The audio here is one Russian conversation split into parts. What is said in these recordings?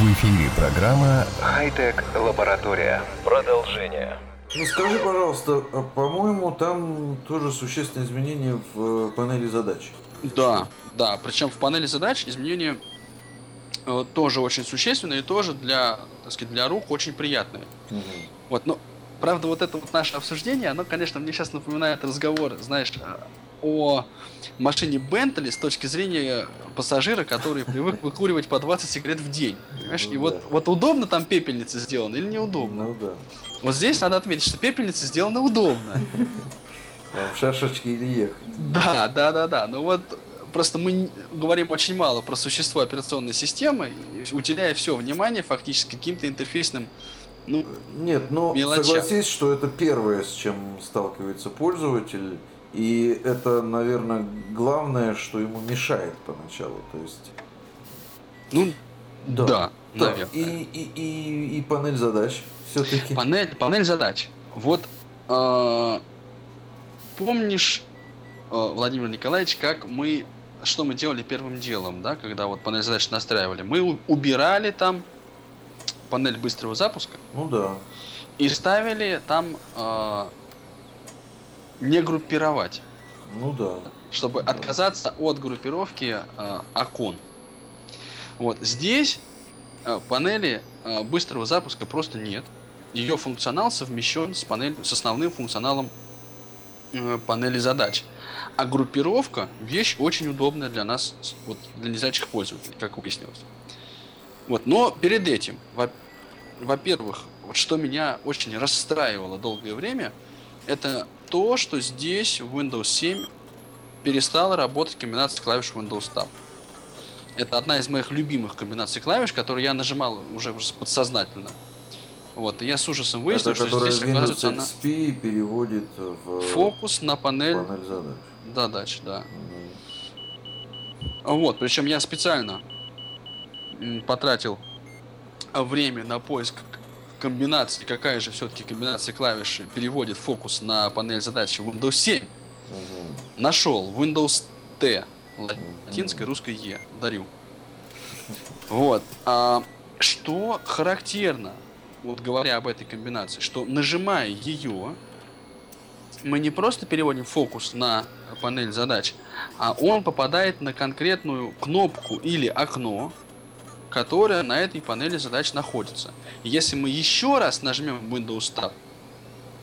В эфире программа «Хай-тек лаборатория». Продолжение. Ну скажи, пожалуйста, а, по-моему, там тоже существенные изменения в э, панели задач. Да, да. Причем в панели задач изменения э, тоже очень существенные и тоже для, так сказать, для рук очень приятные. Угу. Вот, но правда вот это вот наше обсуждение, оно, конечно, мне сейчас напоминает разговор, знаешь, о машине Бентли с точки зрения пассажира, который привык выкуривать по 20 сигарет в день. Понимаешь? Ну, и да. вот, вот удобно там пепельница сделана или неудобно? Ну да. Вот здесь надо отметить, что пепельница сделана удобно. В шашечке или ехать. Да, да, да, да. Но вот просто мы говорим очень мало про существо операционной системы, уделяя все внимание фактически каким-то интерфейсным ну, Нет, ну Мелочам. согласись, что это первое, с чем сталкивается пользователь. И это, наверное, главное, что ему мешает поначалу. То есть. ну Да. да, Да, и, и, и, и панель задач все-таки. Панель, панель задач. Вот э, помнишь, э, Владимир Николаевич, как мы, что мы делали первым делом, да, когда вот панель задач настраивали? Мы убирали там панель быстрого запуска Ну да. и ставили там э, не группировать, Ну да. чтобы Да. отказаться от группировки э, окон. Вот здесь э, панели э, быстрого запуска просто нет. Ее функционал совмещен с, панель, с основным функционалом э, панели задач. А группировка вещь очень удобная для нас, вот, для незрячих пользователей, как выяснилось. Вот, но перед этим, во- во-первых, вот что меня очень расстраивало долгое время, это то, что здесь в Windows 7 перестала работать комбинация клавиш Windows Tab. Это одна из моих любимых комбинаций клавиш, которые я нажимал уже подсознательно. Вот, и я с ужасом выяснил, это что здесь, оказывается, она XP переводит в фокус на панель панель задач. задач, да. Мгм. Вот, причем я специально потратил время на поиск к- комбинации, какая же все-таки комбинация клавиш переводит фокус на панель задач в Windows 7. Мгм. Нашел Windows T, латинское, русское E, дарю. Вот. А, что характерно, вот говоря об этой комбинации, что нажимая ее, мы не просто переводим фокус на панель задач, а он попадает на конкретную кнопку или окно, которое на этой панели задач находится. Если мы еще раз нажмем Windows Tab,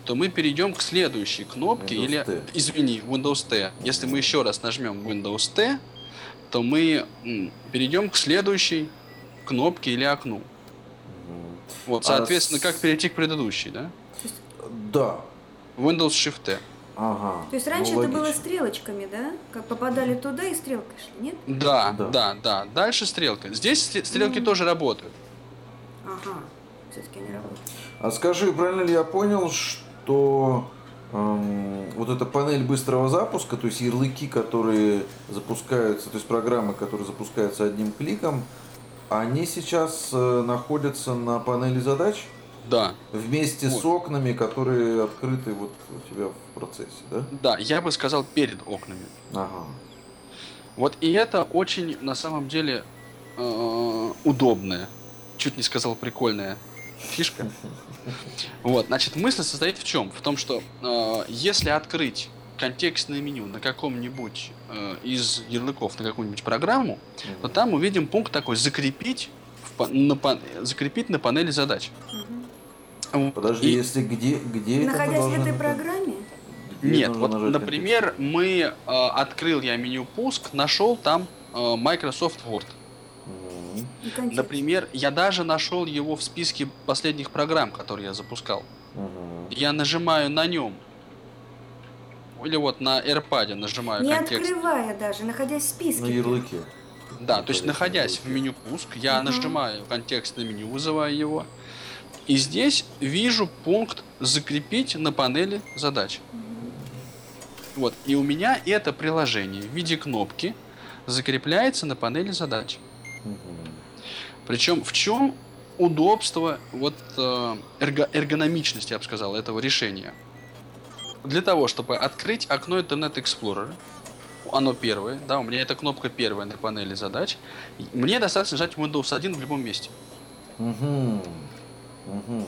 то мы перейдем к следующей кнопке Windows или, T. извини, Windows T. Если мы еще раз нажмем Windows T, то мы перейдем к следующей кнопке или окну. Вот, А соответственно, с- как перейти к предыдущей, да? Да. Windows Shift T. Ага. То есть раньше Ну, это было стрелочками, да? Как попадали туда и стрелкой шли, нет? Да, Да. да, да, Дальше стрелка. Здесь стре- стрелки Мгм. тоже работают. Ага. Все-таки не работает. А скажи, правильно ли я понял, что эм, вот эта панель быстрого запуска, то есть ярлыки, которые запускаются, то есть программы, которые запускаются одним кликом, они сейчас э, находятся на панели задач Да, вместе с Вот. окнами, которые открыты вот у тебя в процессе, да? да, я бы сказал перед окнами. Ага. Вот и это очень, на самом деле, э, удобная, чуть не сказал прикольная фишка. Вот, значит, мысль состоит в чем? В том, что э, если открыть контекстное меню на каком-нибудь э, из ярлыков на какую-нибудь программу, то там увидим пункт такой «закрепить», в на, закрепить на панели задач. Мгм. Подожди, И- если где, где Находясь в этой программе, Где Нет, вот, нажать например, мы э, открыл я меню пуск, нашел там э, Microsoft Word. Контекст. Например, я даже нашел его в списке последних программ, которые я запускал. Мгм. Я нажимаю на нем. Или вот на AirPad нажимаю Не контекст. открывая даже, находясь в списке. На ярлыке. Да, то есть Находясь в меню пуск, я Мгм. нажимаю контекстное меню, вызываю его. И здесь вижу пункт закрепить на панели задач. Вот. И у меня это приложение в виде кнопки закрепляется на панели задач. Причем в чем удобство, вот э, эрго- эргономичность, я бы сказал, этого решения? Для того, чтобы открыть окно Internet Explorer, оно первое, да, у меня эта кнопка первая на панели задач, мне достаточно нажать Windows 1 в любом месте. Угу. Угу.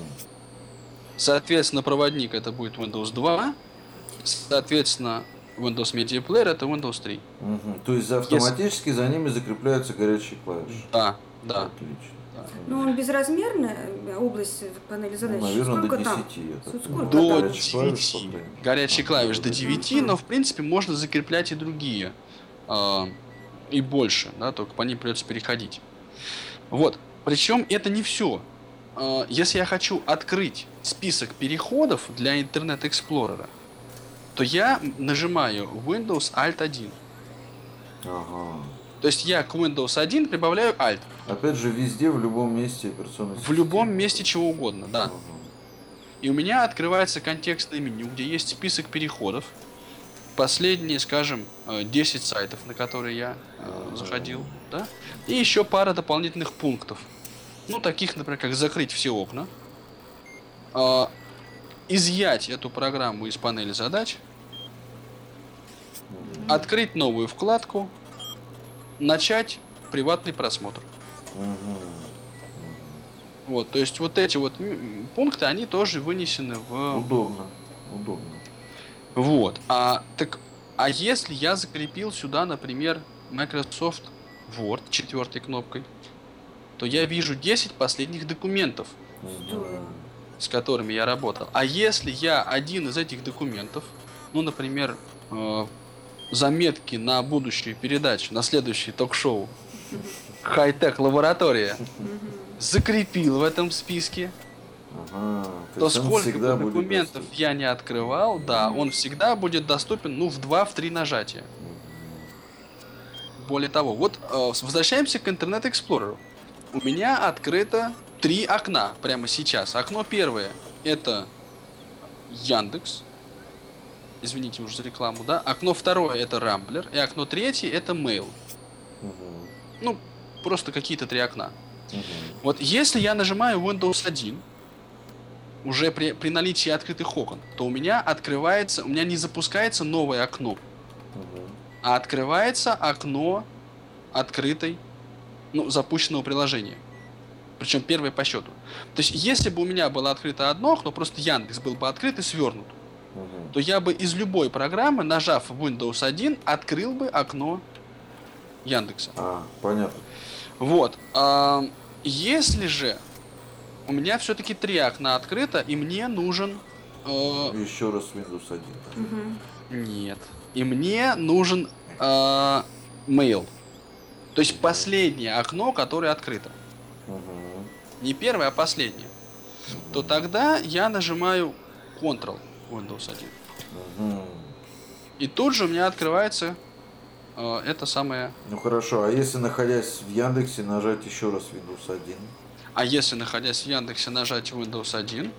Соответственно, проводник это будет Windows 2. Соответственно, Windows Media Player это Windows 3. Угу. То есть автоматически за ними закрепляются горячие клавиши. Да, да. Отлично. Ну, он безразмерная э, область панели задач. Ну, наверное, Сколько до там? 10. я так Сколько. До клавиш, 9. по крайней мере. Горячие А, клавиш до до 9, Мгм. но в принципе можно закреплять и другие. а, и больше, да, только по ним придется переходить. Вот. Причем это не все. Если я хочу открыть список переходов для Internet Explorer, то я нажимаю Windows Alt 1. Ага. То есть я к Windows 1 прибавляю Alt. Опять же, везде, в любом месте операционной В любом системы. месте чего угодно, да. Ага. И у меня открывается контекстное меню, где есть список переходов. Последние, скажем, э, 10 сайтов, на которые я э, заходил, да? И еще пара дополнительных пунктов. Ну, таких, например, как закрыть все окна, э, изъять эту программу из панели задач, открыть новую вкладку, начать приватный просмотр. Вот, то есть вот эти вот пункты, они тоже вынесены в Удобно. Удобно. Вот. А так, а если я закрепил сюда, например, Microsoft Word четвертой кнопкой, то я вижу 10 последних документов, Здорово. с которыми я работал. А если я один из этих документов, ну, например, э, заметки на будущую передачу, на следующее ток-шоу Хай-тек лаборатория, закрепил в этом списке, Ага. то он сколько бы документов я не открывал, да, он всегда будет доступен, ну, в 2-3 нажатия. Более того, вот э, возвращаемся к Internet Explorer. У меня открыто три окна прямо сейчас. Окно первое это Яндекс. Извините уже за рекламу, да. Окно второе это Рамблер. И окно третье это Mail. Мгм. Ну, просто какие-то три окна. Мгм. Вот если я нажимаю Windows 1, уже при, при наличии открытых окон, то у меня открывается, у меня не запускается новое окно, Мгм. а открывается окно открытой, ну, запущенного приложения. Причем первое по счету. То есть, если бы у меня было открыто одно окно, просто Яндекс был бы открыт и свернут, Мгм. то я бы из любой программы, нажав Windows 1, открыл бы окно Яндекса. А, понятно. Вот. а, если же у меня все-таки три окна открыто, и мне нужен... э, Еще раз Windows 1. Мгм. нет. И мне нужен э, mail. То есть последнее окно, которое открыто. Мгм. Не первое, а последнее. То тогда я нажимаю Ctrl Windows 1. Мгм. И тут же у меня открывается э, это самое... Ну хорошо, а если находясь в Яндексе нажать еще раз Windows 1? А если, находясь в Яндексе, нажать Windows 1,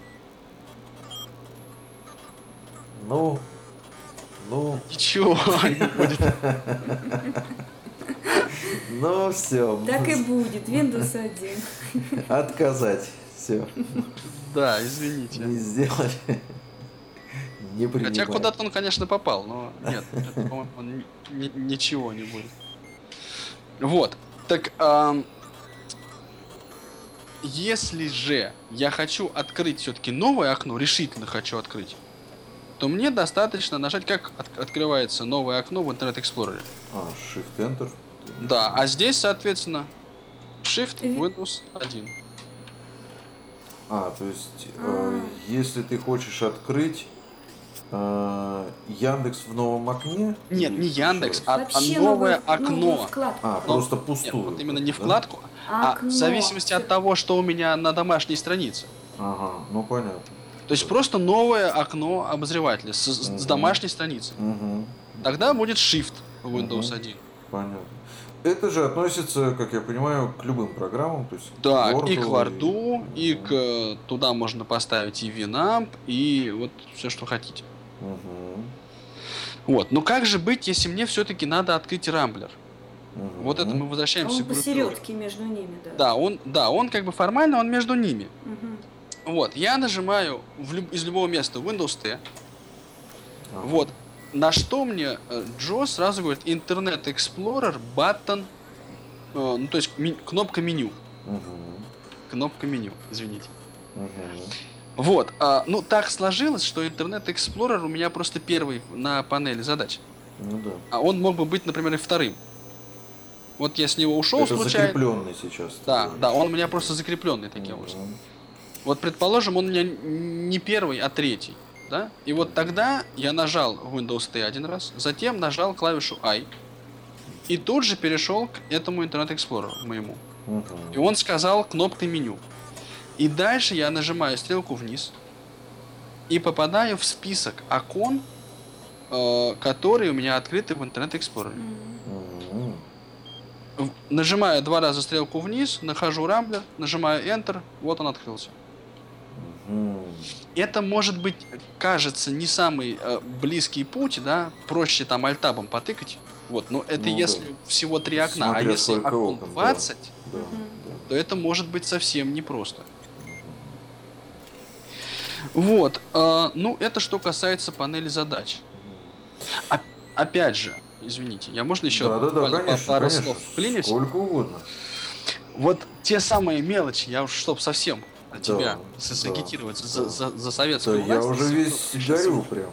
Ну, ну, ничего не будет. ну все. Так и будет. Windows 1. Отказать. Все. Да, извините. Не сделали. Не Хотя принимать. куда-то он, конечно, попал, но нет, это, по-моему, он ни- ни- ничего не будет. Вот, так ам, если же я хочу открыть все-таки новое окно, решительно хочу открыть, то мне достаточно нажать, как от- открывается новое окно в Internet Explorer. А, Shift Enter. Да, а здесь, соответственно, Shift Windows 1. А, то есть, э, А. если ты хочешь открыть э, Яндекс в новом окне? Нет, не Яндекс, а, а новое окно. А, Но- просто Нет, пустую. вот именно не да? вкладку, а Окно. в зависимости от того, что у меня на домашней странице. Ага, ну понятно. То есть просто новое окно обозревателя с, с- с домашней страницы. Угу, Тогда будет Shift в Windows Мгм. 1. понятно. Это же относится, как я понимаю, к любым программам, то есть Да, Word и к Word, и Мгм. к туда можно поставить и Winamp, и вот все, что хотите. Мгм, Вот. Но как же быть, если мне все-таки надо открыть Рамблер? мгм. Вот это мы возвращаемся он к группировке. посередке между ними, да. Да, он, да, он как бы формально, он между ними. Мгм. Вот, я нажимаю в люб- из любого места Windows T. Ага. Вот. На что мне э, Джо сразу говорит Internet Explorer button, э, ну то есть ми- кнопка меню. Мгм. кнопка меню, извините. Мгм. Вот, а, ну так сложилось, что Internet Explorer у меня просто первый на панели задач. Ну да. А он мог бы быть, например, и вторым. Вот я с него ушел Это случайно. закрепленный сейчас. Да, да, он у меня просто закрепленный таким Мгм. образом. Вот, предположим, он у меня не первый, а третий. Да? И вот тогда я нажал Windows T один раз, затем нажал клавишу I. И тут же перешел к этому Internet Explorer моему. И он сказал кнопкой меню. И дальше я нажимаю стрелку вниз и попадаю в список окон, э, которые у меня открыты в Internet Explorer. В- Нажимаю два раза стрелку вниз, нахожу Рамблер, нажимаю Enter, вот он открылся. Это может быть, кажется, не самый э, близкий путь, да, проще там альтабом потыкать. Вот, но это Ну если да. всего три окна, а Смотря если сколько окон окон, да. 20, Да, да. то это может быть совсем непросто. Вот, э, ну это что касается панели задач. Оп- опять же, извините, я можно еще Да, да, да, конечно, пару конечно. слов вклинюсь? Сколько угодно. Вот те самые мелочи, я уж чтоб совсем тебя Да, с- да, сагитировать да. за, за, за Да, советскую я власть, уже за- весь горю прямо.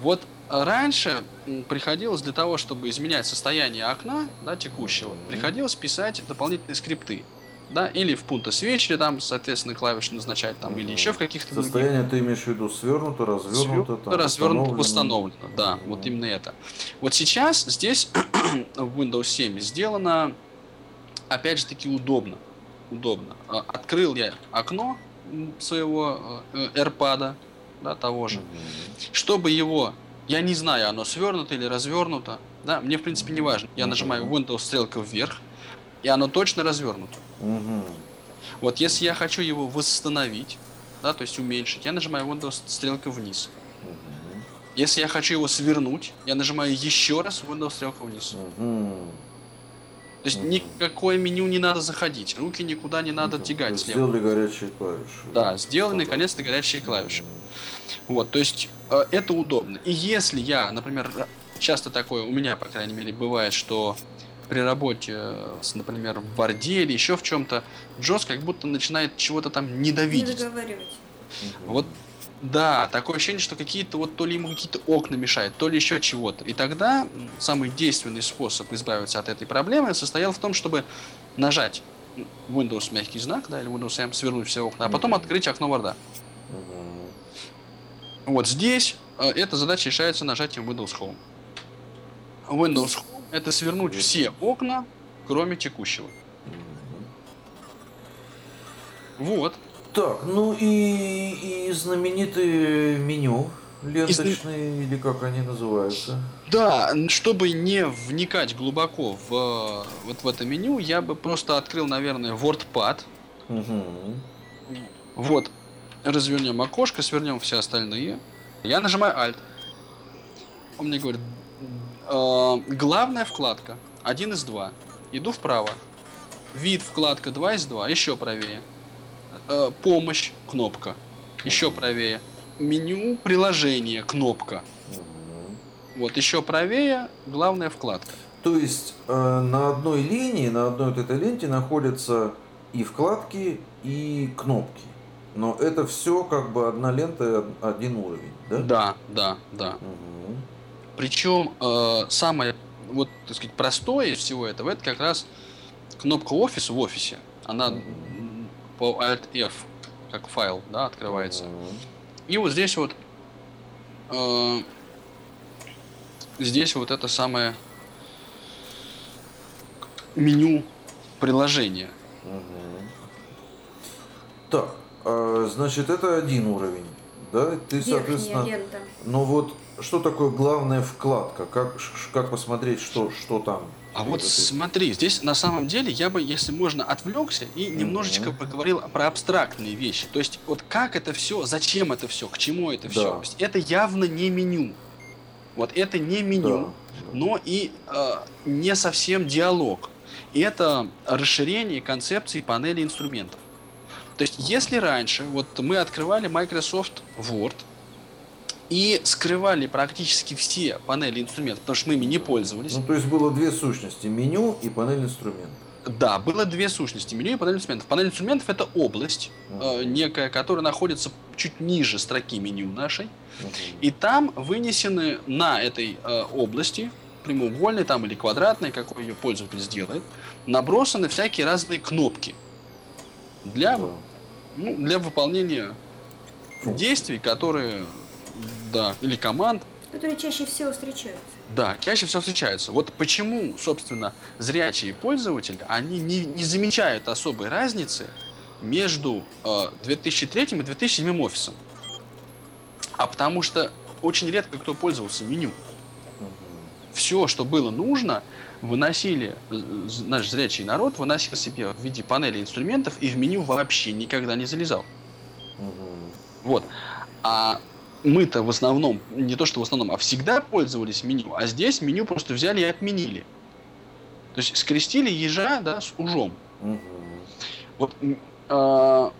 Вот а, раньше приходилось для того, чтобы изменять состояние окна, да, текущего, Мгм. приходилось писать дополнительные скрипты. Да, или в пункта свечи там, соответственно, клавиши назначать там, или Мгм. еще в каких-то других. Состояние ты имеешь в виду свернуто, развернуто, Свернуто, там, развернуто, установлено. восстановлено. Да, Мгм. вот именно это. Вот сейчас здесь в Windows 7 сделано, опять же таки, удобно. Удобно. А, Открыл я окно своего э, AirPad, да, того же. Чтобы его, я не знаю, оно свернуто или развернуто, да, мне в принципе не важно. Я нажимаю Windows стрелка вверх, и оно точно развернуто. Вот если я хочу его восстановить, да, то есть уменьшить, я нажимаю Windows стрелка вниз. Если я хочу его свернуть, я нажимаю еще раз Windows стрелка вниз. То есть никакое меню не надо заходить, руки никуда не надо Ну, тягать слева. Сделали горячие клавиши. Да, сделаны Ага. наконец-то горячие клавиши. Вот, то есть э, это удобно. И если я, например, часто такое у меня, по крайней мере, бывает, что при работе, э, с, например, в борде или еще в чем-то, Джос как будто начинает чего-то там Не недовидеть. договаривать. Мгм. Вот Да, такое ощущение, что какие-то вот то ли ему какие-то окна мешают, то ли еще чего-то. И тогда самый действенный способ избавиться от этой проблемы состоял в том, чтобы нажать Windows мягкий знак, да, или Windows M, свернуть все окна, а потом открыть окно Word. Вот здесь э, эта задача решается нажатием Windows Home. Windows Home это свернуть все окна, кроме текущего. Вот. Так, ну и, и знаменитые меню ленточные, или как они называются. Да, чтобы не вникать глубоко в вот в это меню, я бы просто открыл, наверное, WordPad. Мгм. Вот, развернем окошко, свернем все остальные. Я нажимаю Alt. Он мне говорит, «Э, главная вкладка, один из два. Иду вправо. Вид вкладка 2 из 2, еще правее. Э, помощь, кнопка, еще правее. Меню приложение, кнопка. Мгм. Вот, еще правее, главная вкладка. То есть э, на одной линии, на одной вот этой ленте находятся и вкладки, и кнопки. Но это все как бы одна лента, один уровень, да? Да, да, да. Мгм. Причем э, самое, вот, так сказать, простое из всего этого, это как раз кнопка офис в офисе. Она Мгм. По Alt-F, как файл, да, открывается. Мгм. И вот здесь вот, э, здесь вот это самое меню приложения. Мгм. Так, а, значит, это один уровень, да? Ты, Верхняя соответственно, лента. но вот что такое главная вкладка? Как, как посмотреть, что, что там? А вот смотри, здесь на самом деле я бы, если можно, отвлекся и немножечко поговорил про абстрактные вещи. То есть, вот как это все, зачем это все, к чему это все. То есть, это явно не меню. Вот это не меню, но и э, не совсем диалог. Это расширение концепции панели инструментов. То есть, если раньше вот мы открывали Microsoft Word и скрывали практически все панели инструментов, потому что мы ими не пользовались. Ну, то есть было две сущности, меню и панель инструментов. Да, было две сущности, меню и панель инструментов. Панель инструментов это область, э, некая, которая находится чуть ниже строки меню нашей. И там вынесены на этой э, области, прямоугольной там или квадратной, какой ее пользователь сделает, набросаны всякие разные кнопки для, Да. ну, для выполнения действий, которые, да, или команд, Которые чаще всего встречаются. да, чаще всего встречаются. Вот почему, собственно, зрячие пользователи, они не, не замечают особой разницы между э, 2003 и 2007 офисом. А потому что очень редко кто пользовался меню. Все, что было нужно, выносили, э, наш зрячий народ выносил себе в виде панели инструментов и в меню вообще никогда не залезал. Вот. А мы-то в основном, не то что в основном, а всегда пользовались меню, а здесь меню просто взяли и отменили. То есть скрестили ежа, да, с ужом. Вот, м, а,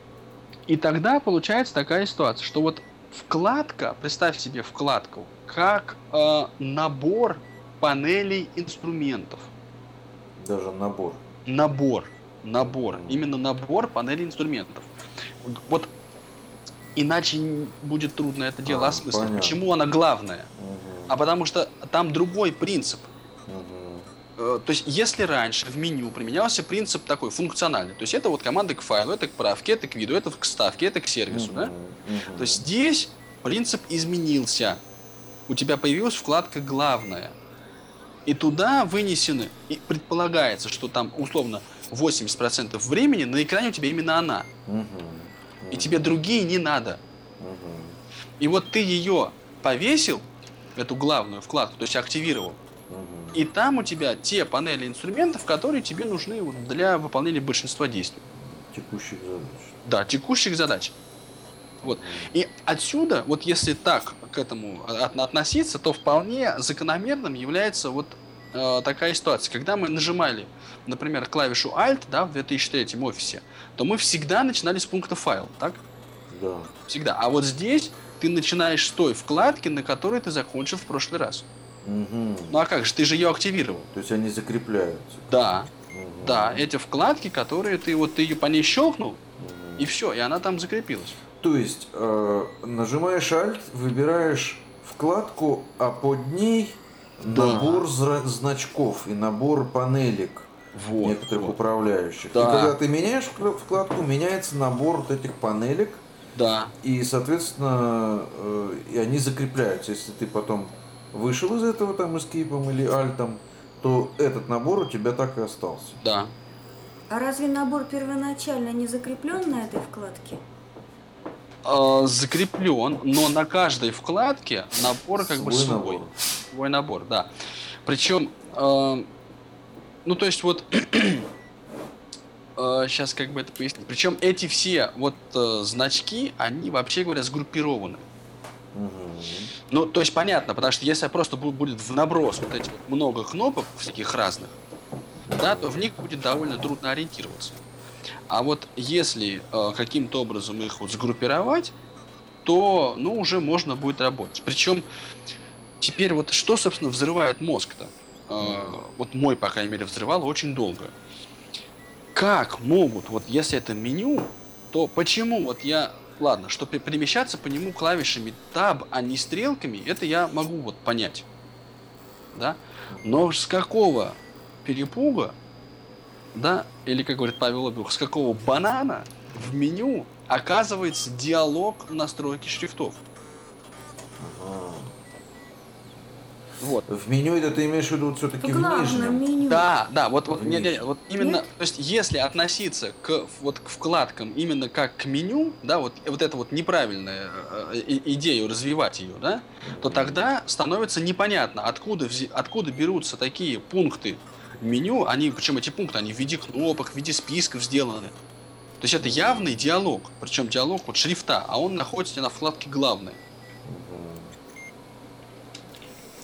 и тогда получается такая ситуация, что вот вкладка, представь себе вкладку, как а, набор панелей инструментов. Даже набор. Набор. Набор. Именно набор панелей инструментов. Вот иначе будет трудно это дело А, осмыслить. понятно. Почему она главная? Мгм. А потому что там другой принцип. Э, То есть, если раньше в меню применялся принцип такой функциональный, то есть это вот команды к файлу, это к правке, это к виду, это к ставке, это к сервису, да? Мгм. Мгм. То есть здесь принцип изменился. У тебя появилась вкладка главная. И туда вынесены, и предполагается, что там условно 80% времени на экране у тебя именно она. Мгм. И тебе другие не надо. И вот ты ее повесил, эту главную вкладку, то есть активировал. И там у тебя те панели инструментов, которые тебе нужны для выполнения большинства действий. Текущих задач. Да, текущих задач. Вот. И отсюда, вот если так к этому от- относиться, то вполне закономерным является вот э, такая ситуация. Когда мы нажимали, например, клавишу Alt да, в 2003 офисе, то мы всегда начинали с пункта файл, так? Да. Всегда. А вот здесь ты начинаешь с той вкладки, на которой ты закончил в прошлый раз. Мгм. Ну а как же, ты же ее активировал. То есть они закрепляются. Да, Мгм. да, эти вкладки, которые ты вот ты ее по ней щелкнул, Мгм. и все, и она там закрепилась. То есть э, нажимаешь Alt, выбираешь вкладку, а под ней Да. набор значков и набор панелек Вот. некоторых вот. управляющих. Да. И когда ты меняешь вкла- вкладку, меняется набор вот этих панелек, Да. и, соответственно, э, и они закрепляются. Если ты потом вышел из этого там эскейпом или альтом, то этот набор у тебя так и остался. Да. А разве набор первоначально не закреплен на этой вкладке? Э, закреплен, но на каждой вкладке набор как бы Свой свой. набор. Свой набор, да. Причем, э, ну то есть вот, сейчас как бы это пояснить. Причем эти все вот э, значки, они вообще говоря сгруппированы. Ну, то есть понятно, потому что если просто бу- будет в наброс вот эти вот много кнопок всяких разных, да, то в них будет довольно трудно ориентироваться. А вот если э, каким-то образом их вот сгруппировать, то, ну, уже можно будет работать. Причем теперь вот что, собственно, взрывает мозг-то? Э, вот мой, по крайней мере, взрывал очень долго. Как могут, вот если это меню, то почему вот я, ладно, что пе- перемещаться по нему клавишами Tab, а не стрелками, это я могу вот понять, да? Но с какого перепуга, да, или как говорит Павел Обюх, с какого банана в меню оказывается диалог настройки шрифтов? Ага. Вот. В меню это ты имеешь в виду все-таки В нижнем? меню. Да, да, вот, вот, не, не, нижнем. вот именно, Нет? то есть если относиться к вот к вкладкам именно как к меню, да, вот вот это вот неправильная э, идею развивать ее, да, то тогда становится непонятно, откуда откуда берутся такие пункты меню, они причем эти пункты они в виде кнопок, в виде списков сделаны. То есть это явный диалог, причем диалог вот шрифта, а он находится на вкладке главной.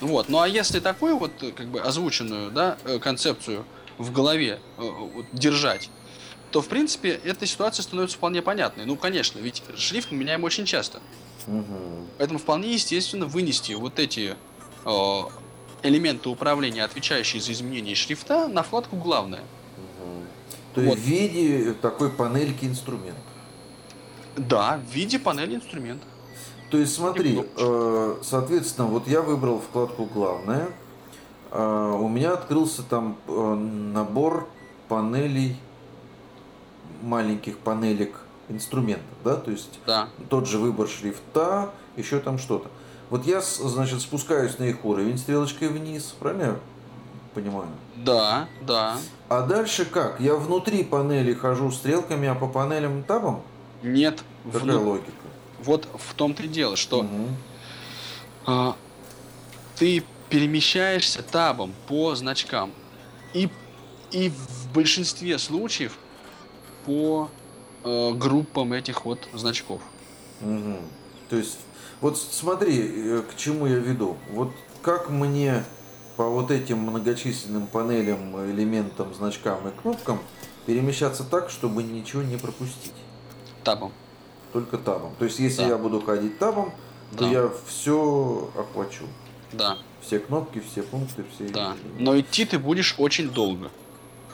Вот. Ну а если такую вот как бы озвученную да, э, концепцию в голове э, вот, держать, то в принципе эта ситуация становится вполне понятной. Ну, конечно, ведь шрифт мы меняем очень часто. Мгм. Поэтому вполне естественно вынести вот эти э, элементы управления, отвечающие за изменение шрифта, на вкладку главное. Мгм. То Вот. есть в виде такой панельки инструментов. Да, в виде панели инструмента. То есть смотри, э, соответственно, вот я выбрал вкладку «Главное», э, у меня открылся там э, набор панелей, маленьких панелек инструментов, да, то есть Да. тот же выбор шрифта, еще там что-то. Вот я, значит, спускаюсь на их уровень стрелочкой вниз, правильно понимаю? Да, да. А дальше как? Я внутри панели хожу стрелками, а по панелям табом? Нет. Какая вну- логика? Вот в том-то и дело, что Мгм. а, ты перемещаешься табом по значкам. И, и в большинстве случаев по э, группам этих вот значков. Мгм. То есть, вот смотри, э, к чему я веду. Вот как мне по вот этим многочисленным панелям, элементам, значкам и кнопкам перемещаться так, чтобы ничего не пропустить? Табом. Только табом. То есть, если Да. я буду ходить табом, то Да. я все охвачу. Да, Все кнопки, все пункты, все. да. Но идти ты будешь очень долго.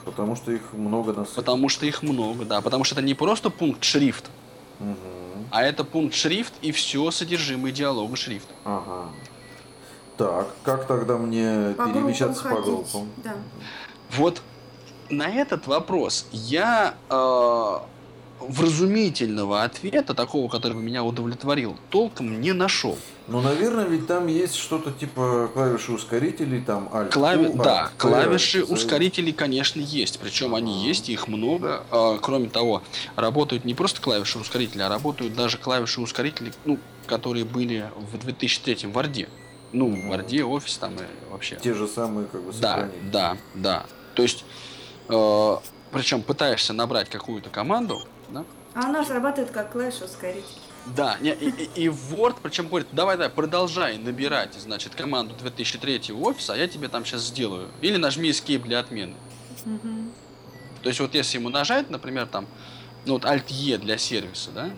Потому что их много на сайте. Потому что их много, да. Потому что это не просто пункт шрифт, Мгм. А это пункт шрифт и все содержимое диалога шрифта. Ага. Так, как тогда мне По перемещаться группам по группам? Да. Вот на этот вопрос я э, вразумительного ответа, такого, который бы меня удовлетворил, толком не нашел. Ну, наверное, ведь там есть что-то типа клавиши ускорителей, там Alt. Клави... Q, Да, P, клавиши ускорителей, конечно, есть. Причем они есть, их много. А, кроме того, работают не просто клавиши ускорителя, а работают даже клавиши ускорителей, ну, которые были в 2003 в Варде. Ну, в. Варде, офис там и вообще. Те же самые, как бы, Да, да, да. То есть, э, причем пытаешься набрать какую-то команду, да? А она срабатывает как клавиша ускоритель. Да, не, и, и- и Word, причем говорит, давай, давай, продолжай набирать, значит, команду 2003 офиса, а я тебе там сейчас сделаю. Или нажми Escape для отмены. Мгм. То есть вот если ему нажать, например, там, ну вот Alt-E для сервиса, да,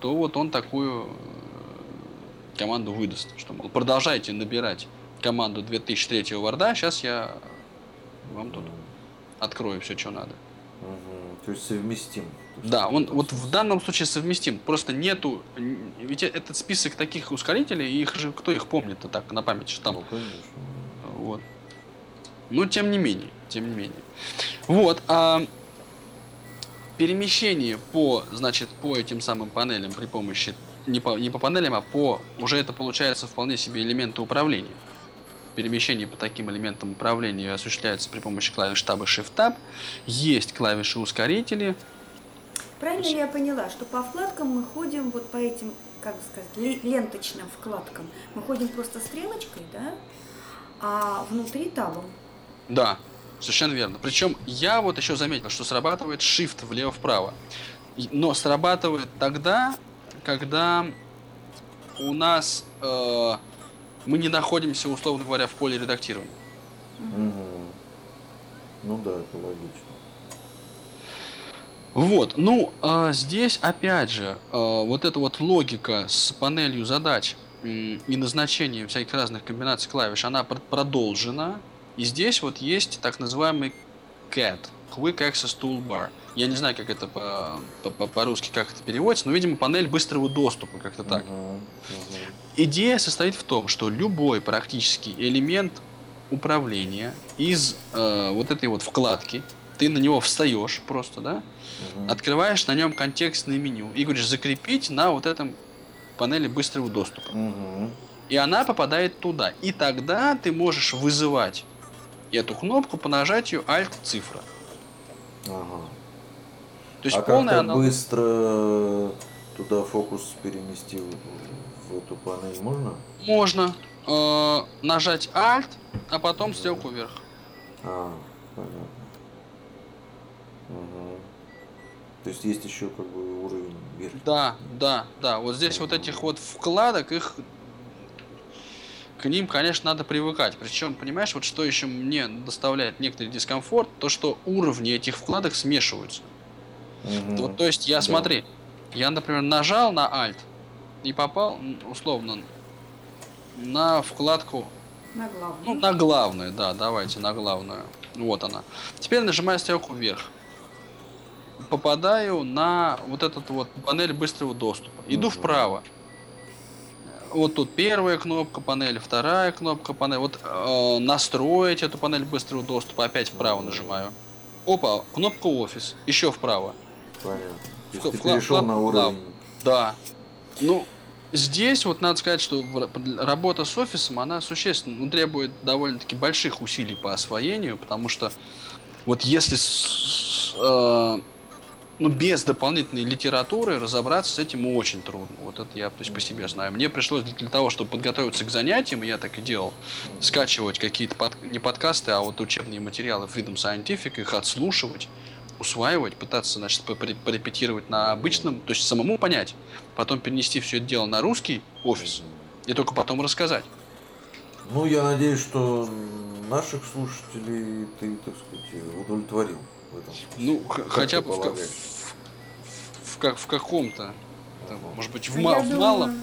то вот он такую э, команду выдаст, что, мол, продолжайте набирать команду 2003 Word, сейчас я вам тут открою все, что надо. Мгм. То есть совместим. То есть Да, он вот в данном случае совместим. Просто нету, ведь э- этот список таких ускорителей, их же кто их помнит-то так на память что там. Ну, конечно. Вот. Но тем не менее, тем не менее. Вот, а перемещение по, значит, по этим самым панелям при помощи не по, не по панелям, а по уже это получается вполне себе элементы управления. Перемещение по таким элементам управления осуществляется при помощи клавиш Tab и Shift Tab. Есть клавиши ускорители. Правильно ли я поняла, что по вкладкам мы ходим вот по этим, как бы сказать, ле- ленточным вкладкам. Мы ходим просто стрелочкой, да? А внутри табом. Да, совершенно верно. Причем я вот еще заметил, что срабатывает Shift влево-вправо. Но срабатывает тогда, когда у нас э, мы не находимся, условно говоря, в поле редактирования. Мгм. Ну да, это логично. Вот, ну, а здесь опять же, а, вот эта вот логика с панелью задач и назначением всяких разных комбинаций клавиш, она пр- продолжена. И здесь вот есть так называемый CAT, Quick Access Toolbar. Я не знаю, как это по- по- по- по-русски, как это переводится, но, видимо, панель быстрого доступа, как-то так. Идея состоит в том, что любой практически элемент управления из э, вот этой вот вкладки, ты на него встаешь просто, да, открываешь на нем контекстное меню и говоришь закрепить на вот этом панели быстрого доступа. И она попадает туда. И тогда ты можешь вызывать эту кнопку по нажатию Alt цифра. Ага. То есть а полная как-то она... быстро туда фокус перенести в, в эту панель можно? Можно э, нажать Alt, а потом стрелку вверх. А, понятно. Мгм. То есть есть еще как бы уровень вверх. Да, да, да. Вот здесь вот этих вот вкладок, их к ним, конечно, надо привыкать. Причем, понимаешь, вот что еще мне доставляет некоторый дискомфорт, то что уровни этих вкладок смешиваются. Мгм. Вот, то есть я, Да. смотри, я, например, нажал на Alt и попал, условно, на вкладку, На главную. ну, на главную, да, давайте, на главную. Вот она. Теперь нажимаю стрелку вверх. попадаю на вот этот вот панель быстрого доступа. Иду вправо. Вот тут первая кнопка панели, вторая кнопка панели. Вот э, настроить эту панель быстрого доступа, опять вправо нажимаю. Опа, кнопка офис, еще вправо. Понятно. То есть В- ты перешел на уровень. Да. Ну, здесь вот надо сказать, что работа с офисом, она существенно ну, требует довольно-таки больших усилий по освоению, потому что вот если с- э, ну, без дополнительной литературы разобраться с этим очень трудно. Вот это я то есть, по себе знаю. Мне пришлось для, для того, чтобы подготовиться к занятиям, я так и делал, скачивать какие-то под- не подкасты, а вот учебные материалы Freedom Scientific, их отслушивать, усваивать, пытаться, значит, порепетировать на обычном, то есть самому понять, потом перенести все это дело на русский офис и только потом рассказать. Ну, я надеюсь, что наших слушателей ты, так сказать, удовлетворил в этом. Ну, х- Как хотя бы в, в, в, как- в каком-то, там, может быть, в, А ма- я в думаю, малом.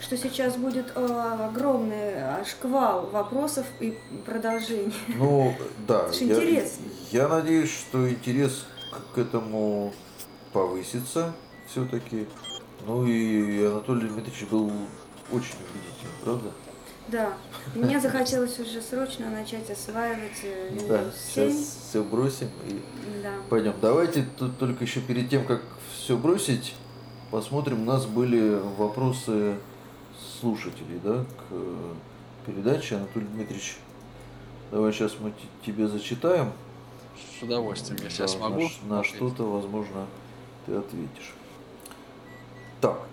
что сейчас будет э, огромный э, шквал вопросов и продолжений. Ну, да. Это я, интересно. я надеюсь, что интерес к, этому повысится все-таки. Ну и Анатолий Дмитриевич был очень убедительным, правда? Да, мне захотелось уже срочно начать осваивать э, Да, Windows 7. сейчас все бросим и Да. пойдем. Давайте тут только еще перед тем, как все бросить, посмотрим. У нас были вопросы слушателей, да, к э, передаче. Анатолий Дмитриевич, давай сейчас мы тебе зачитаем. С удовольствием, если я Да, смогу. На, на что-то, возможно, ты ответишь. Так.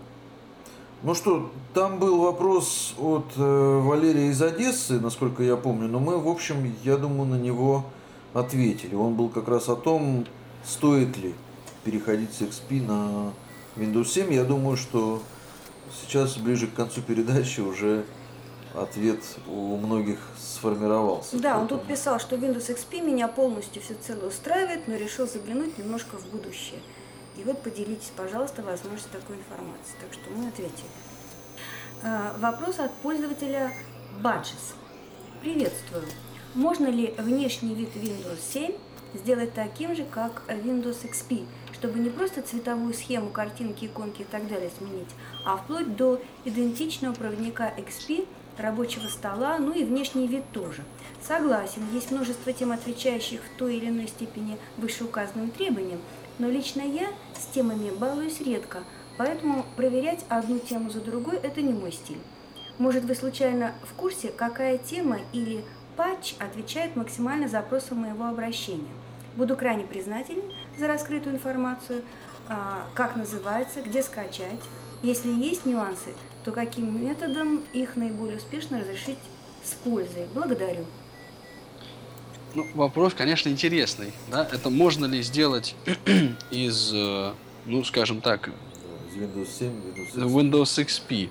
Ну что, там был вопрос от э, Валерия из Одессы, насколько я помню, но мы, в общем, я думаю, на него ответили. Он был как раз о том, стоит ли переходить с XP на Windows 7. Я думаю, что сейчас, ближе к концу передачи, уже ответ у многих сформировался. Да, он тут писал, что Windows XP меня полностью всецело устраивает, но решил заглянуть немножко в будущее. И вот поделитесь, пожалуйста, возможностью такой информации. Так что мы ответили. А, Вопрос от пользователя Badges. Приветствую. Можно ли внешний вид Windows 7 сделать таким же, как Windows XP, чтобы не просто цветовую схему, картинки, иконки и так далее сменить, а вплоть до идентичного проводника XP, рабочего стола, ну и внешний вид тоже. Согласен, есть множество тем, отвечающих в той или иной степени вышеуказанным требованиям, но лично я с темами балуюсь редко, поэтому проверять одну тему за другой – это не мой стиль. Может, вы случайно в курсе, какая тема или патч отвечает максимально запросам моего обращения? Буду крайне признателен за раскрытую информацию, а, как называется, где скачать. Если есть нюансы, то каким методом их наиболее успешно разрешить с пользой. Благодарю. Ну, вопрос, конечно, интересный. Да? Это можно ли сделать из, э, ну, скажем так, Из Windows 7, Windows 8. Windows XP?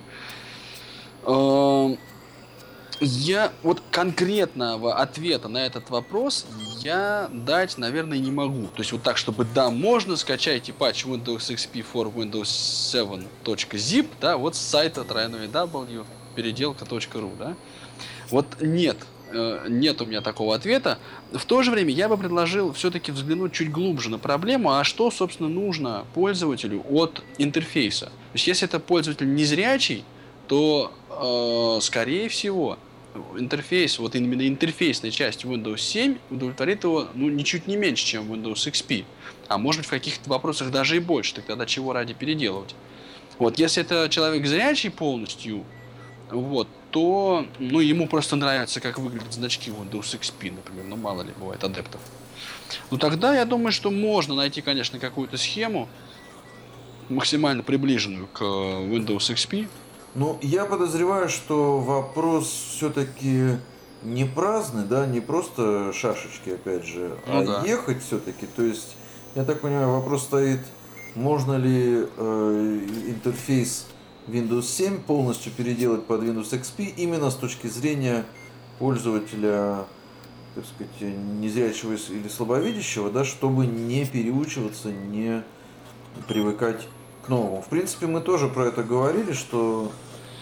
Я вот конкретного ответа на этот вопрос я дать, наверное, не могу. То есть вот так, чтобы да, можно скачайте патч Windows XP for Windows 7.zip, да, вот с сайта w переделка.ру, да. Вот нет, э, нет у меня такого ответа. В то же время я бы предложил все-таки взглянуть чуть глубже на проблему, а что, собственно, нужно пользователю от интерфейса. То есть, если это пользователь незрячий, то, э, скорее всего, интерфейс, вот именно интерфейсная часть Windows 7 удовлетворит его ну, ничуть не меньше, чем Windows XP. А может быть, в каких-то вопросах даже и больше. Так тогда чего ради переделывать? Вот, если это человек зрячий полностью, вот, то ну, ему просто нравится, как выглядят значки Windows XP, например. Ну, мало ли, бывает адептов. Ну, тогда я думаю, что можно найти, конечно, какую-то схему, максимально приближенную к Windows XP. Ну, я подозреваю, что вопрос все-таки не праздный, да, не просто шашечки, опять же, Ну а да. ехать все-таки. То есть, я так понимаю, вопрос стоит, можно ли э, интерфейс Windows 7 полностью переделать под Windows XP именно с точки зрения пользователя, так сказать, незрячего или слабовидящего, да, чтобы не переучиваться, не привыкать к новому. В принципе, мы тоже про это говорили, что,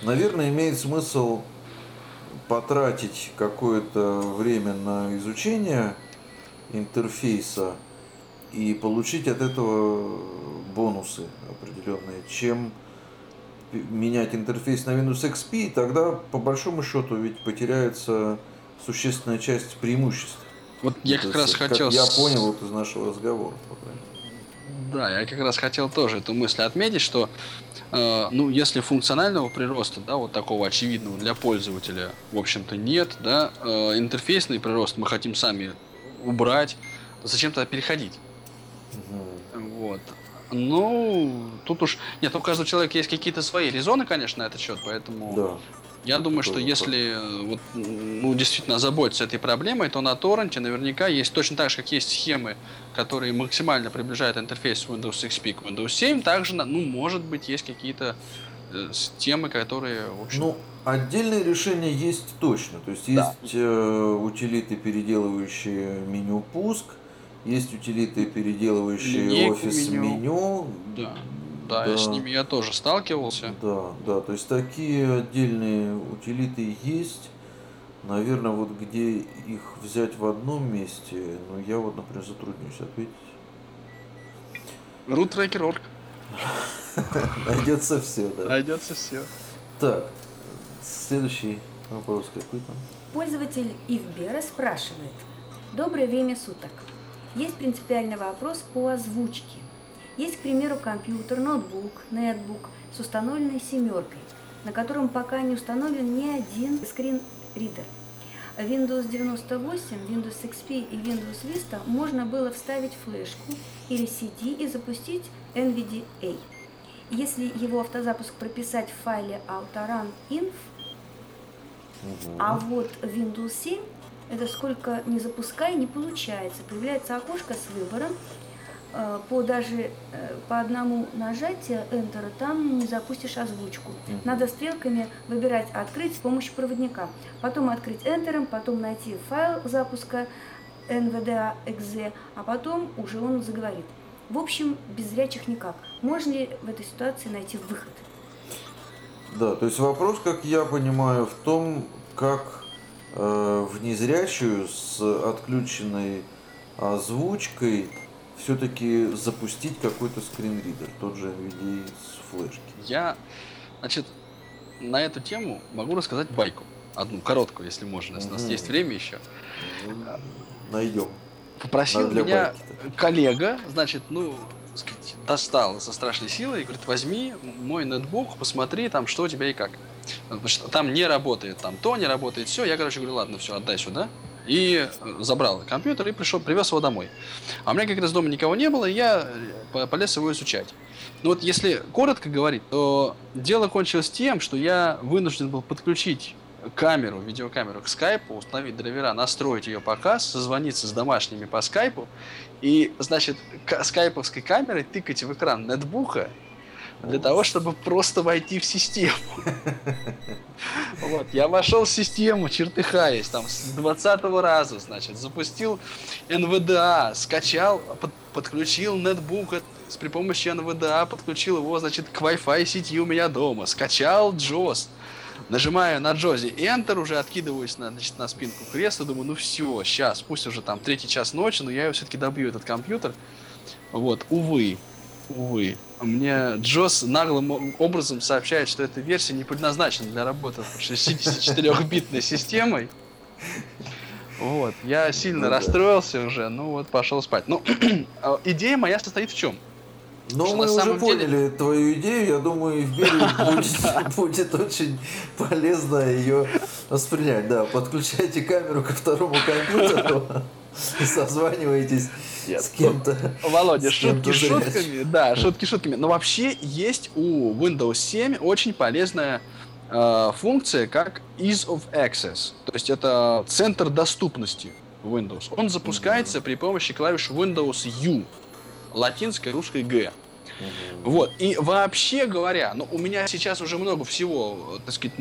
наверное, имеет смысл потратить какое-то время на изучение интерфейса и получить от этого бонусы определенные, чем менять интерфейс на Windows XP, тогда по большому счету ведь потеряется существенная часть преимуществ. Вот я как раз как хотел... Я понял вот из нашего разговора. Да, я как раз хотел тоже эту мысль отметить, что э, ну, если функционального прироста, да, вот такого очевидного для пользователя, в общем-то, нет, да, э, интерфейсный прирост мы хотим сами убрать, зачем тогда переходить? Угу. Вот. Ну, тут уж... Нет, у каждого человека есть какие-то свои резоны, конечно, на этот счет, поэтому... Да. Я думаю, что если э, вот, ну, действительно заботиться этой проблемой, то на торренте наверняка есть точно так же, как есть схемы, которые максимально приближают интерфейс Windows XP к Windows 7, также, ну, может быть, есть какие-то э, темы, которые, в общем... Ну, отдельные решения есть точно. То есть да. есть э, утилиты, переделывающие меню пуск, есть утилиты, переделывающие Линейку офис меню. меню. Да. Да, да, с ними я тоже сталкивался. Да, да, то есть такие отдельные утилиты есть. Наверное, вот где их взять в одном месте, ну я вот, например, затруднюсь ответить. Root Tracker.org. Найдется все, да. Найдется все. Так, следующий вопрос какой там? Пользователь Ивбера спрашивает. Доброе время суток. Есть принципиальный вопрос по озвучке. Есть, к примеру, компьютер, ноутбук, нетбук с установленной семеркой, на котором пока не установлен ни один скрин-ридер. Windows 98, Windows XP и Windows Vista можно было вставить флешку или CD и запустить NVDA. Если его автозапуск прописать в файле autoruninf, угу. а вот Windows 7 это сколько не запускай, не получается. Появляется окошко с выбором, по даже э, по одному нажатию Enter там не запустишь озвучку. Надо стрелками выбирать «Открыть» с помощью проводника. Потом открыть Enter, потом найти файл запуска NVDA.exe, а потом уже он заговорит. В общем, без зрячих никак. Можно ли в этой ситуации найти выход? Да, то есть вопрос, как я понимаю, в том, как э, в незрячую с отключенной озвучкой все-таки запустить какой-то скринридер, тот же NVDA с флешки? Я, значит, на эту тему могу рассказать байку. Одну, короткую, если можно. Если у нас есть время еще. Найдем. Попросил меня коллега, значит, ну, сказать, достал со страшной силой и говорит, возьми мой ноутбук, посмотри там, что у тебя и как. Потому что там не работает, там то не работает, все. Я, короче, говорю, ладно, все, отдай сюда и забрал компьютер и пришел, привез его домой. А у меня как раз дома никого не было, и я э, полез его изучать. Ну вот если коротко говорить, то дело кончилось тем, что я вынужден был подключить камеру, видеокамеру к скайпу, установить драйвера, настроить ее показ, созвониться с домашними по скайпу и, значит, скайповской камерой тыкать в экран нетбука для того, чтобы просто войти в систему. Вот, я вошел в систему, чертыхаясь, там, с 20 раза, значит, запустил NVDA, скачал, под, подключил нетбук с при помощи NVDA, подключил его, значит, к Wi-Fi сети у меня дома, скачал JOS, нажимаю на Джози Enter, уже откидываюсь на, значит, на спинку кресла, думаю, ну все, сейчас, пусть уже там третий час ночи, но я его все-таки добью, этот компьютер. Вот, увы, увы. Мне Джос наглым образом сообщает, что эта версия не предназначена для работы с 64-битной системой. Вот, я сильно ну, расстроился да. уже, ну вот пошел спать. Ну, а идея моя состоит в чем? Ну, мы уже поняли деле... твою идею, я думаю, в Берии будет, будет очень полезно ее воспринять. Да, подключайте камеру ко второму компьютеру и созваниваетесь с кем-то. Володя, с шутки шутками, да, шутки шутками. Но вообще есть у Windows 7 очень полезная э, функция, как Ease of Access. То есть это центр доступности Windows. Он запускается mm-hmm. при помощи клавиш Windows U, латинской, русской G. Вот. И вообще говоря, ну, у меня сейчас уже много всего, так сказать,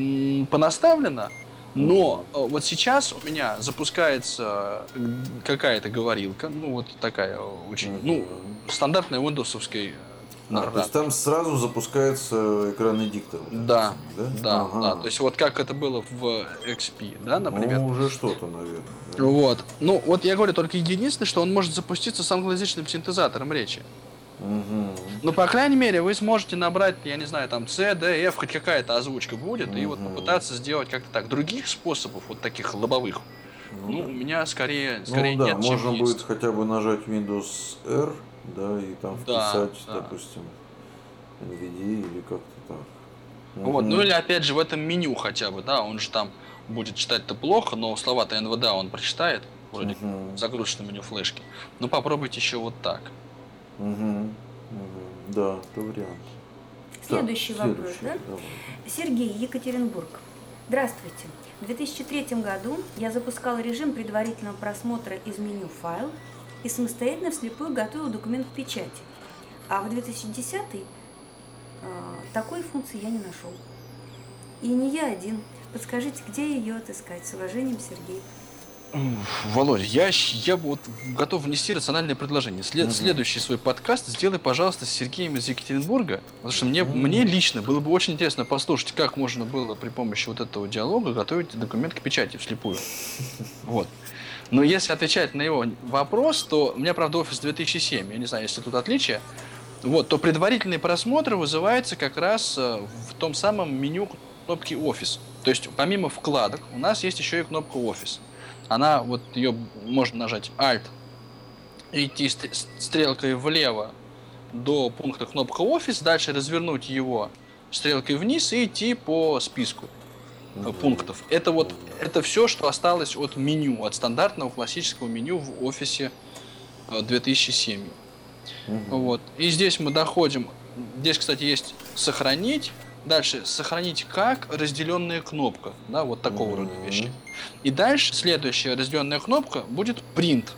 понаставлено, но э, вот сейчас у меня запускается какая-то говорилка, ну вот такая очень, ну, стандартная виндовсовская А, то есть там сразу запускается экранный диктор. Да, да, да, ага. да. То есть вот как это было в XP, да, например. Ну, уже что-то, наверное. Да? Вот. Ну, вот я говорю только единственное, что он может запуститься с англоязычным синтезатором речи. Угу. Ну, по крайней мере, вы сможете набрать, я не знаю, там C, D, F, хоть какая-то озвучка будет, угу. и вот попытаться сделать как-то так. Других способов, вот таких лобовых, ну, ну да. у меня скорее, скорее ну, да, нет, можно будет есть. хотя бы нажать Windows R, да, и там вписать, да, да. допустим, NVD или как-то так. Вот, ну или опять же в этом меню хотя бы, да, он же там будет читать-то плохо, но слова-то НВД он прочитает, вроде угу. загрузочное меню флешки. Ну попробуйте еще вот так. Угу. Угу. Да, это вариант. Следующий так, вопрос, следующий, да? Давай. Сергей, Екатеринбург. Здравствуйте. В 2003 году я запускал режим предварительного просмотра из меню «Файл» и самостоятельно вслепую готовил документ в печати. А в 2010 э, такой функции я не нашел. И не я один. Подскажите, где ее отыскать? С уважением, Сергей. Володя, я, я вот готов внести рациональное предложение. След, угу. Следующий свой подкаст сделай, пожалуйста, с Сергеем из Екатеринбурга, потому что мне, угу. мне лично было бы очень интересно послушать, как можно было при помощи вот этого диалога готовить документ к печати вслепую. Вот. Но если отвечать на его вопрос, то у меня, правда, офис 2007, я не знаю, если тут отличие, вот, то предварительный просмотр вызывается как раз э, в том самом меню кнопки «Офис». То есть, помимо вкладок, у нас есть еще и кнопка «Офис». Она, вот ее можно нажать Alt и идти стрелкой влево до пункта кнопка «Офис», дальше развернуть его стрелкой вниз и идти по списку угу. пунктов. Это вот это все, что осталось от меню, от стандартного классического меню в офисе 2007. Угу. Вот. И здесь мы доходим. Здесь, кстати, есть сохранить. Дальше сохранить как разделенная кнопка, да, вот такого угу. рода вещи. И дальше следующая разделенная кнопка будет print.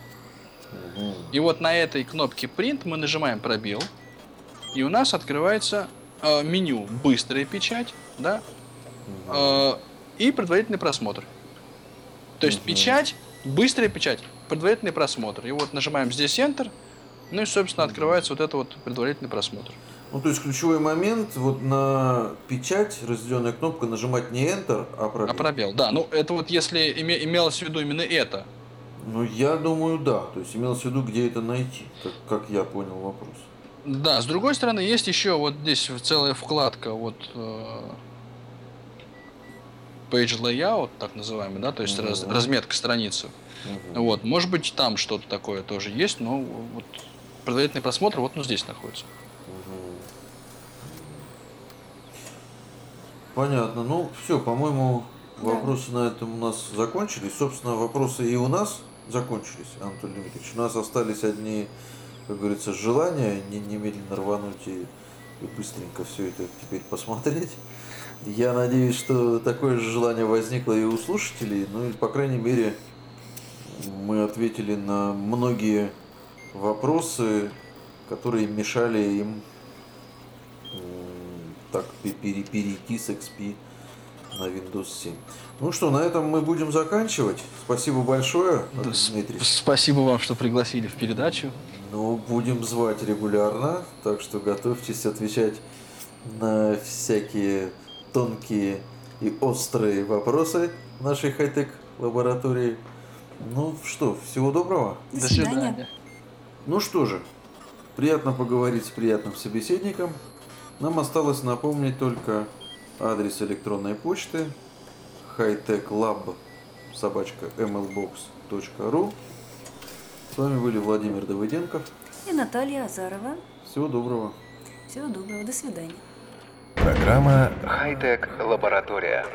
Угу. И вот на этой кнопке print мы нажимаем пробел, и у нас открывается э, меню быстрая печать, да, Э, и предварительный просмотр. То есть печать, быстрая печать, предварительный просмотр. И вот нажимаем здесь Enter, ну и, собственно, открывается вот это вот предварительный просмотр. Ну, то есть ключевой момент, вот на печать, разделенная кнопка, нажимать не Enter, а пробел. А пробел, да. Ну, это вот если име, имелось в виду именно это. Ну, я думаю, да. То есть имелось в виду, где это найти, как, как я понял вопрос. Да, с другой стороны, есть еще вот здесь целая вкладка, вот э, page layout, так называемый, да, то есть mm-hmm. раз, разметка страницы. Mm-hmm. Вот, может быть, там что-то такое тоже есть, но вот предварительный просмотр вот ну, здесь находится. Понятно. Ну, все, по-моему, вопросы да. на этом у нас закончились. Собственно, вопросы и у нас закончились, Анатолий Дмитриевич. У нас остались одни, как говорится, желания не, немедленно рвануть и, и быстренько все это теперь посмотреть. Я надеюсь, что такое же желание возникло и у слушателей. Ну и, по крайней мере, мы ответили на многие вопросы, которые мешали им так перейти с XP на Windows 7. Ну что, на этом мы будем заканчивать. Спасибо большое, да, Дмитрий. Спасибо вам, что пригласили в передачу. Ну, будем звать регулярно, так что готовьтесь отвечать на всякие тонкие и острые вопросы нашей хай-тек лаборатории. Ну что, всего доброго. До свидания. Ну что же, приятно поговорить с приятным собеседником. Нам осталось напомнить только адрес электронной почты hightechlab собачка mlbox.ru С вами были Владимир Давыденков и Наталья Азарова. Всего доброго. Всего доброго. До свидания. Программа «Хай-тек лаборатория».